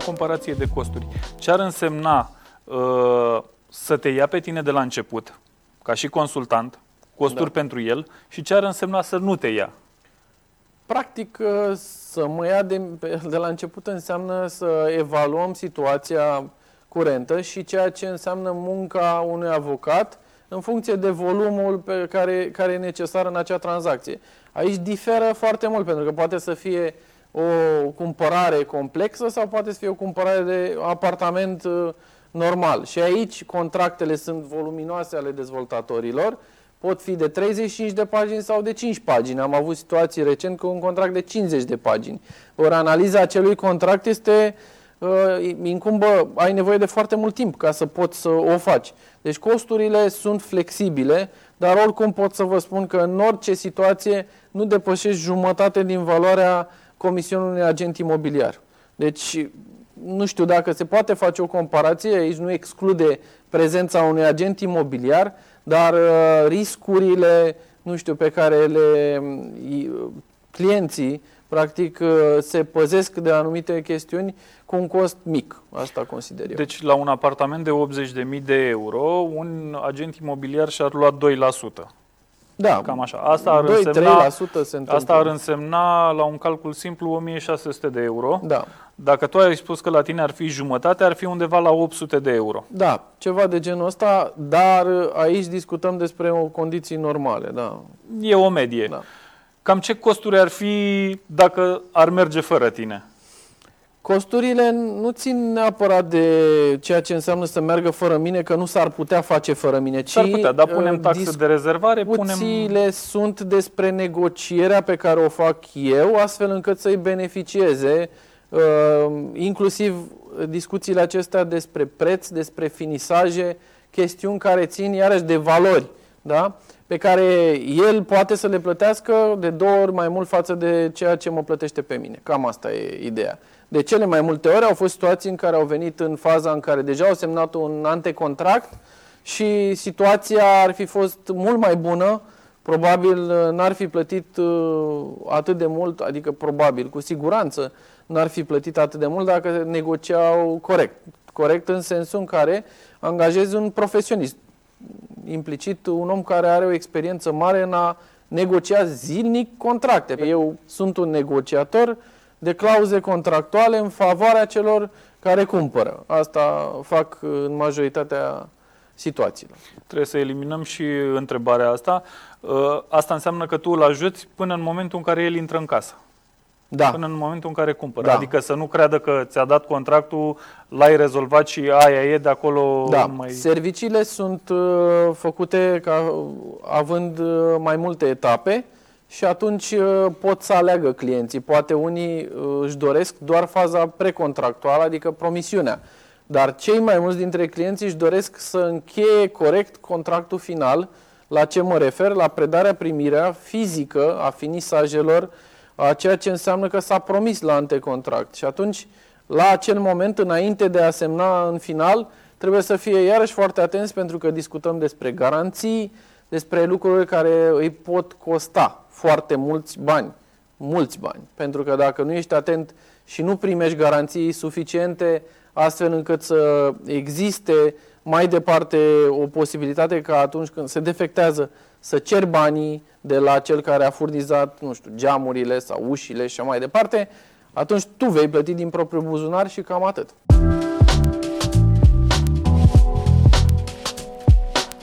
o comparație de costuri. Ce ar însemna uh, să te ia pe tine de la început, ca și consultant, costuri da. pentru el, și ce ar însemna să nu te ia? Practic, uh, să mă ia de, de la început înseamnă să evaluăm situația curentă și ceea ce înseamnă munca unui avocat în funcție de volumul pe care, care e necesar în acea tranzacție. Aici diferă foarte mult, pentru că poate să fie o cumpărare complexă sau poate să fie o cumpărare de apartament uh, normal. Și aici contractele sunt voluminoase ale dezvoltatorilor, pot fi de 35 de pagini sau de 5 pagini. Am avut situații recent cu un contract de 50 de pagini. Ori analiza acelui contract este uh, incumbă, ai nevoie de foarte mult timp ca să poți să o faci. Deci costurile sunt flexibile, dar oricum pot să vă spun că în orice situație nu depășești jumătate din valoarea comisionului unui agent imobiliar. Deci nu știu dacă se poate face o comparație, aici nu exclude prezența unui agent imobiliar, dar uh, riscurile, nu știu, pe care le uh, clienții practic uh, se păzesc de anumite chestiuni cu un cost mic, asta consider eu. Deci la un apartament de 80.000 de euro, un agent imobiliar și-ar lua 2%. Da, Cam așa. Asta ar, 2, însemna, se asta ar însemna, la un calcul simplu, 1600 de euro. Da. Dacă tu ai spus că la tine ar fi jumătate, ar fi undeva la 800 de euro. Da, ceva de genul ăsta, dar aici discutăm despre o condiții normale. Da. E o medie. Da. Cam ce costuri ar fi dacă ar merge fără tine? Costurile nu țin neapărat de ceea ce înseamnă să meargă fără mine, că nu s-ar putea face fără mine, ci... S-ar putea, dar punem uh, taxe de rezervare, punem... sunt despre negocierea pe care o fac eu, astfel încât să-i beneficieze, uh, inclusiv discuțiile acestea despre preț, despre finisaje, chestiuni care țin iarăși de valori, da? pe care el poate să le plătească de două ori mai mult față de ceea ce mă plătește pe mine. Cam asta e ideea. De cele mai multe ori au fost situații în care au venit în faza în care deja au semnat un antecontract și situația ar fi fost mult mai bună, probabil n-ar fi plătit uh, atât de mult, adică probabil, cu siguranță n-ar fi plătit atât de mult dacă negociau corect. Corect în sensul în care angajezi un profesionist, implicit un om care are o experiență mare în a negocia zilnic contracte. Eu sunt un negociator, de clauze contractuale în favoarea celor care cumpără. Asta fac în majoritatea situațiilor. Trebuie să eliminăm și întrebarea asta. Uh, asta înseamnă că tu îl ajuți până în momentul în care el intră în casă. Da. Până în momentul în care cumpără. Da. Adică să nu creadă că ți-a dat contractul, l-ai rezolvat și aia e de acolo da. mai... Serviciile sunt uh, făcute ca, având uh, mai multe etape și atunci uh, pot să aleagă clienții. Poate unii uh, își doresc doar faza precontractuală, adică promisiunea. Dar cei mai mulți dintre clienții își doresc să încheie corect contractul final. La ce mă refer? La predarea, primirea fizică a finisajelor, a ceea ce înseamnă că s-a promis la antecontract. Și atunci, la acel moment, înainte de a semna în final, trebuie să fie iarăși foarte atenți pentru că discutăm despre garanții, despre lucruri care îi pot costa foarte mulți bani. Mulți bani. Pentru că dacă nu ești atent și nu primești garanții suficiente astfel încât să existe mai departe o posibilitate ca atunci când se defectează să cer banii de la cel care a furnizat, nu știu, geamurile sau ușile și așa mai departe, atunci tu vei plăti din propriul buzunar și cam atât.